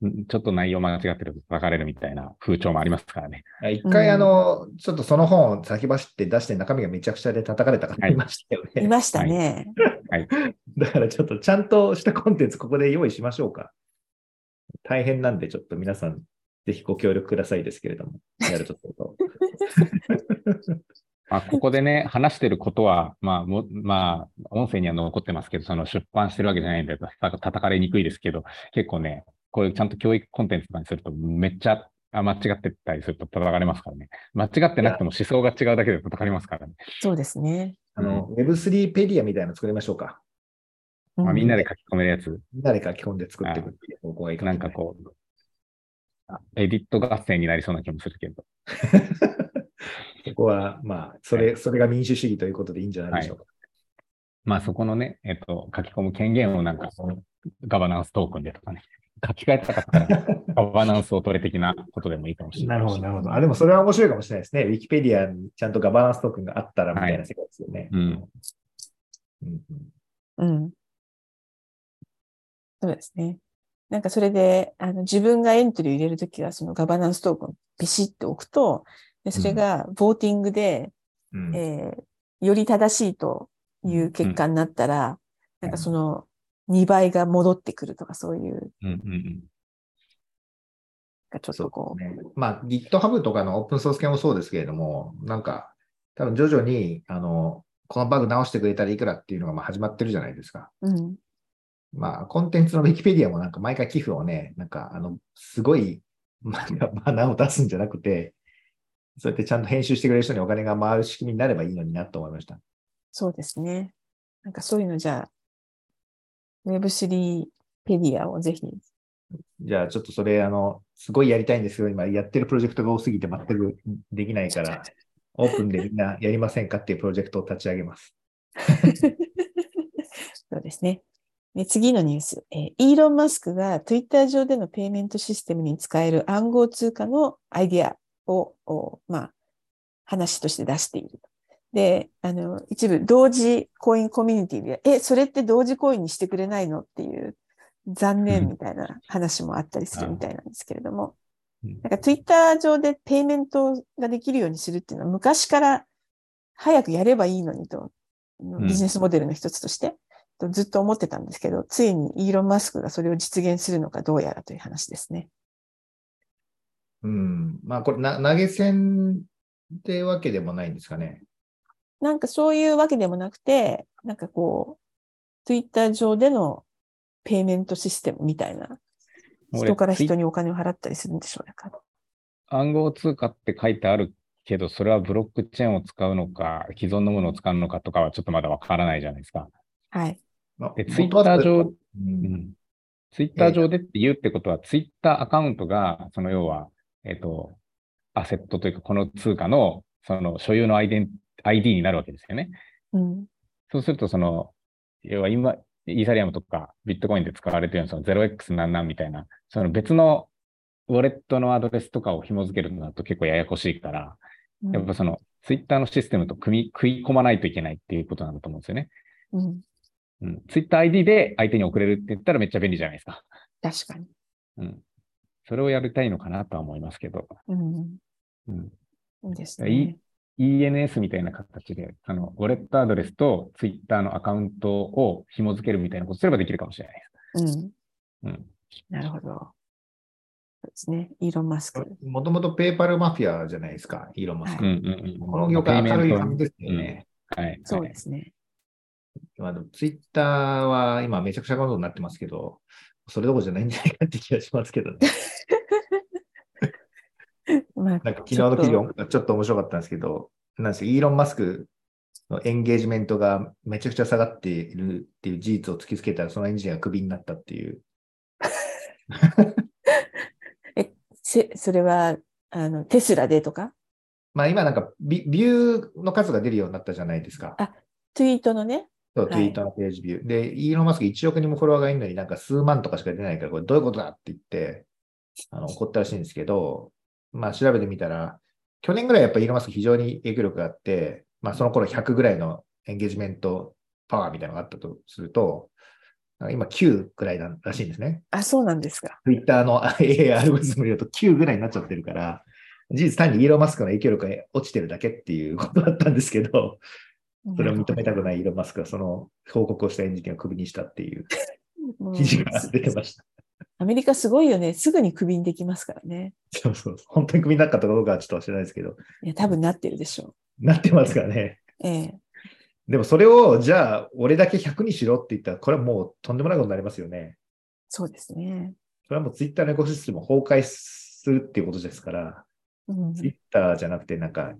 んちょっと内容間違ってると叩かれるみたいな風潮もありますからね。一回、うんあの、ちょっとその本を先走って出して中身がめちゃくちゃで叩かれた方いましたよね。いましたね。だからちょっとちゃんとしたコンテンツここで用意しましょうか。大変なんで、ちょっと皆さん、ぜひご協力くださいですけれども、やるとすると。まあ、ここでね、話してることは、まあ、も、まあ、音声には残ってますけど、その出版してるわけじゃないんで、た叩かれにくいですけど、結構ね、こういうちゃんと教育コンテンツとかにすると、めっちゃあ間違ってたりすると叩かれますからね。間違ってなくても思想が違うだけで叩かれますからね。そうですね。あの、Web3 ペディアみたいなの作りましょうか？うまあ、みんなで書き込めるやつ。みんなで書き込んで作っていくっていう方向がいいかもなない。んかこう、あエディット合戦になりそうな気もするけど。そこは、まあ、それ、それが民主主義ということでいいんじゃないでしょうか。まあそこのね、えっと、書き込む権限をなんか、ガバナンストークンでとかね、書き換えたかったら、ガバナンスを取れ的なことでもいいかもしれな。ないるほど、なるほど。あ、でもそれは面白いかもしれないですね。ウィキペディアにちゃんとガバナンストークンがあったらみたいな世界ですよね。うん。うんうんうん。そうですね。なんかそれで、あの、自分がエントリーを入れるときは、そのガバナンストークンをビシッと置くと、でそれがボーティングで、うん。えーより正しいという結果になったら、なんかその2倍が戻ってくるとか、そういう、うんうんうん。ちょっとこう、ね。まあ、GitHub とかのオープンソース系もそうですけれども、なんか、多分徐々に、あの、このバグ直してくれたらいくらっていうのがまあ始まってるじゃないですか。うん、まあ、コンテンツの Wikipedia もなんか毎回寄付をね、なんか、あの、すごい、まあ、バナーを出すんじゃなくて、そうやってちゃんと編集してくれる人にお金が回る仕組みになればいいのになと思いました。そうですね。なんかそういうのじゃあ、Web3 ペディアをぜひ、じゃあ、ちょっとそれ、あの、すごいやりたいんですけど、今やってるプロジェクトが多すぎて全くできないから、オープンでみんなやりませんかっていうプロジェクトを立ち上げます。そうですね。で次のニュース、えーイーロン・マスクが Twitter 上でのペイメントシステムに使える暗号通貨のアイディアを、おまあ、話として出している。で、あの、一部同時コインコミュニティで、え、それって同時コインにしてくれないのっていう残念みたいな話もあったりするみたいなんですけれども、うん。なんか Twitter 上でペイメントができるようにするっていうのは昔から早くやればいいのにと、ん。ビジネスモデルの一つとして、とずっと思ってたんですけど、ついにイーロン・マスクがそれを実現するのかどうやらという話ですね。うん。まあ、これな、投げ銭ってわけでもないんですかね。なんかそういうわけでもなくて、なんかこう、Twitter 上でのペイメントシステムみたいな、俺人から人にお金を払ったりするんでしょうね。暗号通貨って書いてあるけど、それはブロックチェーンを使うのか、既存のものを使うのかとかはちょっとまだわからないじゃないですか。はい。まあで、ツイッター上、ううんん、ツイッター上でって言うってことは、ツイッターアカウントが、その要は、えっ、と、アセットというか、この通貨の、その所有のアイデン ID になるわけですよね。うん。そうすると、その、要は今、イーサリアムとかビットコインで使われているような、その 0x なんなんみたいな、その別のウォレットのアドレスとかを紐付けるのだと結構ややこしいから、うんやっぱそのツイッターのシステムと組み、食い込まないといけないっていうことなんだと思うんですよね。うん。うん。ツイッター ID で相手に送れるって言ったらめっちゃ便利じゃないですか。確かに。うん。それをやりたいのかなとは思いますけど。うん。うん。いいですいいね。ENS みたいな形で、あの、ウォレットアドレスとツイッターのアカウントを紐付けるみたいなことすればできるかもしれないです。うん。うん。なるほど。そうですね。イーロン・マスク。もともとペーパルマフィアじゃないですか、イーロン・マスク。うんうんうん。この業界明るい感じでですよね。はい。そうはいですね。まあ、ツイッターは今めちゃくちゃことになってますけど、それどころじゃないんじゃないかって気がしますけどね。まあ、なんか昨日の記事、ちょっと面白かったんですけど、なんですよイーロン・マスクのエンゲージメントがめちゃくちゃ下がっているっていう事実を突きつけたら、そのエンジニアがクビになったっていう。え、せそれは、あの、テスラでとか？まあ今なんかビビューの数が出るようになったじゃないですか。あツイートのね。そう、はいツイートのページビュー。で、イーロン・マスク1億人もフォロワーがいるのになんか数万とかしか出ないから、これどういうことだって言って、あの怒ったらしいんですけど、まあ調べてみたら、去年ぐらいやっぱイーロン・マスク非常に影響力があって、まあその頃100ぐらいのエンゲージメントパワーみたいなのがあったとすると、今9ぐらいらしいんですね。あ、そうなんですか。ツイッターの AI アルゴリズムによると9ぐらいになっちゃってるから、事実単にイーロン・マスクの影響力が落ちてるだけっていうことだったんですけど、それを認めたくないイーロン・マスクがその報告をしたエンジニアをクビにしたっていう記事が出てました。アメリカすごいよね。すぐにクビにできますからね。そうそう。本当にクビになったかどうかはちょっと知らないですけど、いや、多分なってるでしょなってますからね。う。ええ。でもそれを、じゃあ、俺だけ100にしろって言ったら、これはもうとんでもないことになりますよね。そうですね。それはもうツイッターのエコシステムを崩壊するっていうことですから、うん、ツイッターじゃなくて、なんか、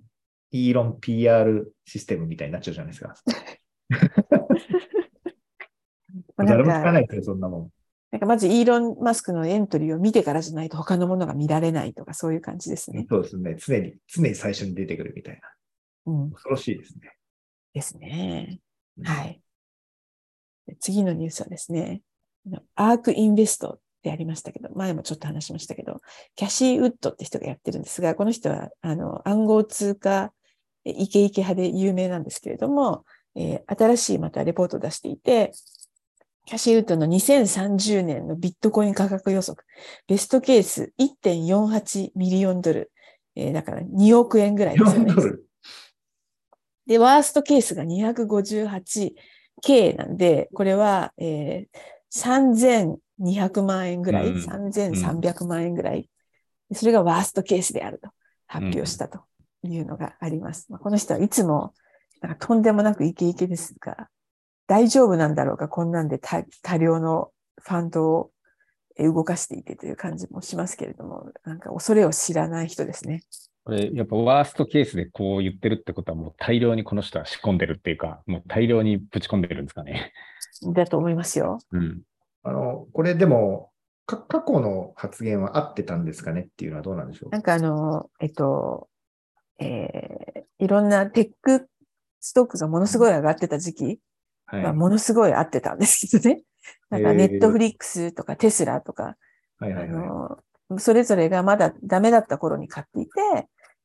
イーロン PR システムみたいになっちゃうじゃないですか。まあ誰もなんかないですよ、そんなもん。なんかまずイーロン・マスクのエントリーを見てからじゃないと他のものが見られないとかそういう感じですね。そうですね。常に、常に最初に出てくるみたいな。うん、恐ろしいですね。ですね。うんはい。で次のニュースはですね、アークインベストってありましたけど、前もちょっと話しましたけど、キャシー・ウッドって人がやってるんですが、この人はあの暗号通貨えイケイケ派で有名なんですけれども、えー新しいまたレポートを出していて、キャシー・ウッドの2030年のビットコイン価格予測、ベストケース1.48ミリオンドル、えーだから2億円ぐらいですよね。4。ドル。で、ワーストケースが 258K なんで、これは、えー、3200万円ぐらい、うん。3300万円ぐらい、それがワーストケースであると発表したというのがあります。まあこの人はいつもなんかとんでもなくイケイケですが、大丈夫なんだろうか、こんなんで多多量のファンドをえー動かしていてという感じもしますけれども、なんか恐れを知らない人ですね。これ、やっぱワーストケースでこう言ってるってことはもう大量にこの人は仕込んでるっていうか、もう大量にぶち込んでるんですかね。だと思いますよ。うん。あの、これでも、か過去の発言は合ってたんですかねっていうのはどうなんでしょう？なんかあの、えっと、えーいろんなテックストックがものすごい上がってた時期はい。はものすごい合ってたんですけどね。なんかネットフリックスとかテスラとか、はいはいあはい。の、それぞれがまだダメだった頃に買っていて、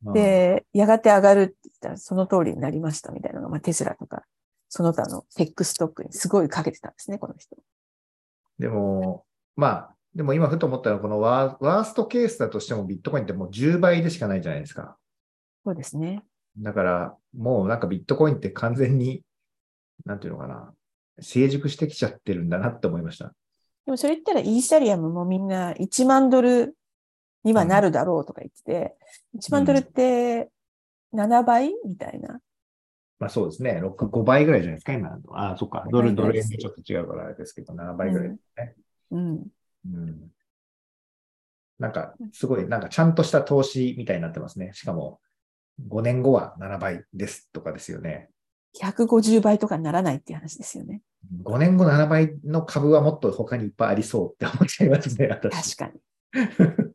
まあ、で、やがて上がるって言ったらその通りになりましたみたいなのが、まあ、テスラとか、その他のテックストックにすごいかけてたんですね、この人。でも、まあ、でも今ふと思ったのは、このワーワーストケースだとしてもビットコインってもう10倍でしかないじゃないですか。そうですね。だから、もうなんかビットコインって完全に、なんていうのかな、成熟してきちゃってるんだなって思いました。でもそれ言ったらイーサリアムもみんな1万ドルにはなるだろうとか言ってて、1万ドルって7倍みたいな。まあそうですね。6、5倍ぐらいじゃないですか、今の。ああ、そっか。ドル、ドル円でちょっと違うからあれですけど、7倍ぐらいですね。うん。うん。なんか、すごい、なんかちゃんとした投資みたいになってますね。しかも、5年後は7倍ですとかですよね。150倍とかにならないっていう話ですよね。5年後7倍の株はもっと他にいっぱいありそうって思っちゃいますね、私。確かに。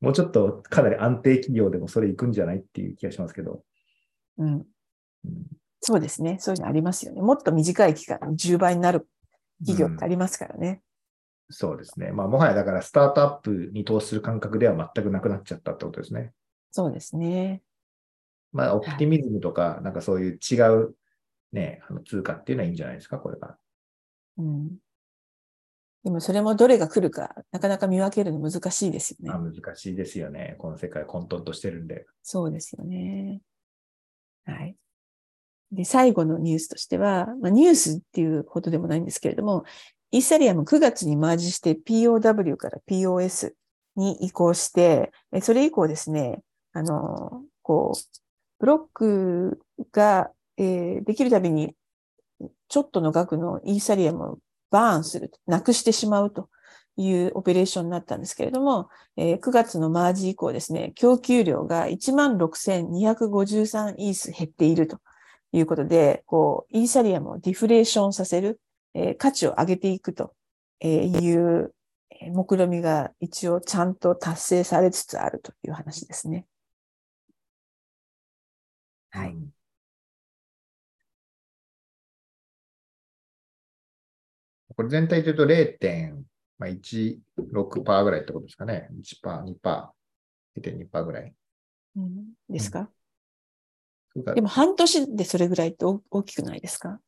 もうちょっとかなり安定企業でもそれいくんじゃないっていう気がしますけど。うん。うんそうですね。そういうのありますよね。もっと短い期間に10倍になる企業ってありますからね。そうですね。まあ、もはやだからスタートアップに投資する感覚では全くなくなっちゃったってことですね。そうですね。まあ、オプティミズムとか、なんかそういう違うね、あの通貨っていうのはいいんじゃないですか、これが。うん。でもそれもどれが来るか、なかなか見分けるの難しいですよねまあ、。難しいですよね。この世界混沌としてるんで。そうですよね。はい。で、最後のニュースとしては、まあ、ニュースっていうほどでもないんですけれども、イーサリアム9月にマージして POW から POS に移行して、えそれ以降ですね、あの、こう、ブロックが、えーできるたびに、ちょっとの額のイーサリアムをバーンする、なくしてしまうというオペレーションになったんですけれども、えー9月のマージ以降ですね、供給量が16,253イース減っているということで、こう、イーサリアムをディフレーションさせる、えー価値を上げていくという目論みが一応ちゃんと達成されつつあるという話ですね。はい。うん。これ全体で言うと0.16%ぐらいってことですかね。1%、2%、0.2%ぐらい。うん。ですか、それか。らでも半年でそれぐらいって大大きくないですか？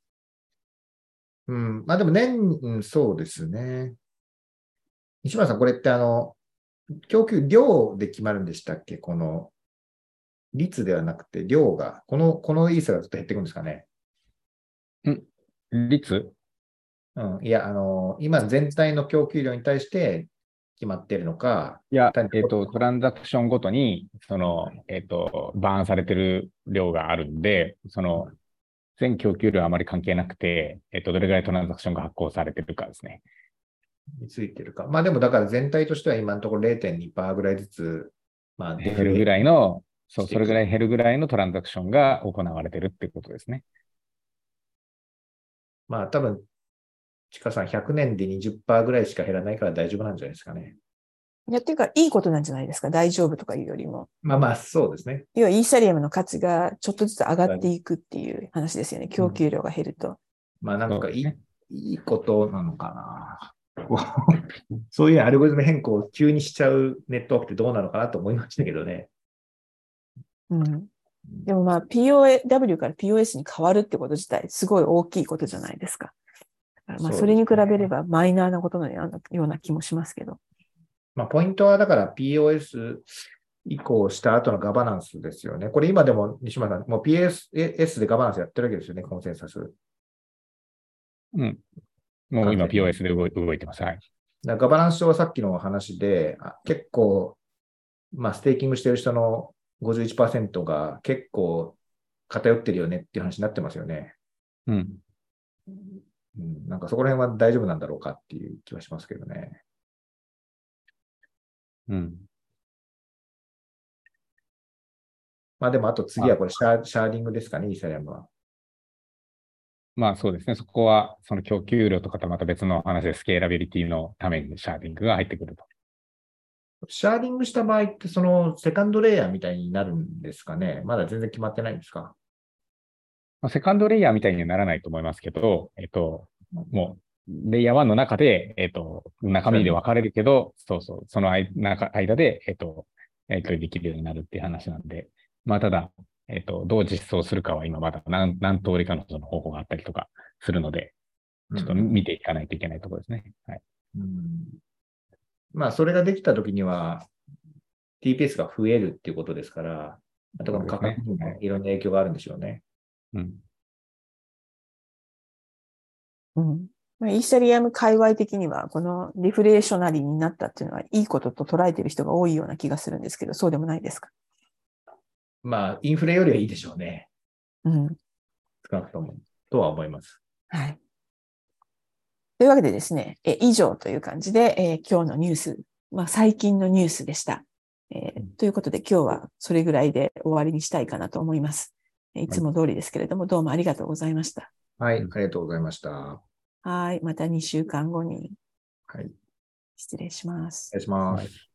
うん、まあでも年、うん、そうですね。西村さん、これってあの、供給量で決まるんでしたっけ？この、率ではなくて量が、この、このイーサがずっと減っていくんですかね。率？うん、いや、あの、今全体の供給量に対して決まっているのか、いや、えっ、と、トランザクションごとに、その、えっ、と、バーンされてる量があるんで、その、全供給量はあまり関係なくて、えっ、と、どれぐらいトランザクションが発行されてるかですね。についてるか。まあでもだから全体としては今のところ0.2%ぐらいずつ、まあデフレ減るぐらいの、そう、それぐらい減るぐらいのトランザクションが行われてるってことですね。まあ多分、ちかさん100年で20%ぐらいしか減らないから大丈夫なんじゃないですかね。いや、っていうか、いいことなんじゃないですか？大丈夫とかいうよりも。まあまあ、そうですね。要は、イーサリアムの価値がちょっとずつ上がっていくっていう話ですよね。供給量が減ると。まあなんかいい,、ねいいことなのかな。そういうアルゴリズム変更を急にしちゃうネットワークってどうなのかなと思いましたけどね。うん。でもまあ、POW から POS に変わるってこと自体、すごい大きいことじゃないですか。まあ、それに比べればマイナーなことのような気もしますけど。まあ、ポイントはだから POS 移行した後のガバナンスですよね。これ今でも西村さん、もう PSS でガバナンスやってるわけですよね、コンセンサス。うん。もう今 POS で動いてます。はい。らガバナンス上はさっきの話で、あ結構、まあ、ステーキングしてる人の51%が結構偏ってるよねっていう話になってますよね。うん。うん、なんかそこら辺は大丈夫なんだろうかっていう気はしますけどね。うん。まあでもあと次はこれシャーシャーディングですかね、イーサリアムは。まあそうですね。そこは、その供給量とかとまた別の話で、スケーラビリティのためにシャーディングが入ってくると。シャーディングした場合ってそのセカンドレイヤーみたいになるんですかね？まだ全然決まってないんですか？まあ、セカンドレイヤーみたいにはならないと思いますけど、えっと、もう、レイヤー1の中で、えっと、中身で分かれるけど、そうそう、その間で、えっと、えっと、できるようになるっていう話なんで、まあ、ただ、えっと、どう実装するかは今まだ何何通りかのその方法があったりとかするので、ちょっとうん。見ていかないといけないところですね。はい。うんまあ、それができたときには、TPS が増えるっていうことですから、あとは価格にもいろんな影響があるんでしょうね。うん。うん。まあイーサリアム界隈的には、このリフレーショナリーになったっていうのは、いいことと捉えている人が多いような気がするんですけど、そうでもないですか？まあ、インフレよりはいいでしょうね。うん。少なくとも。とは思います。はい。というわけでですね、え以上という感じで、えー今日のニュース、まあ、最近のニュースでした。えーということで今日はそれぐらいで終わりにしたいかなと思います。えーいつも通りですけれども、どうもありがとうございました。はい、ありがとうございました。ははい。また2週間後にい、失礼しますお願い。します。はい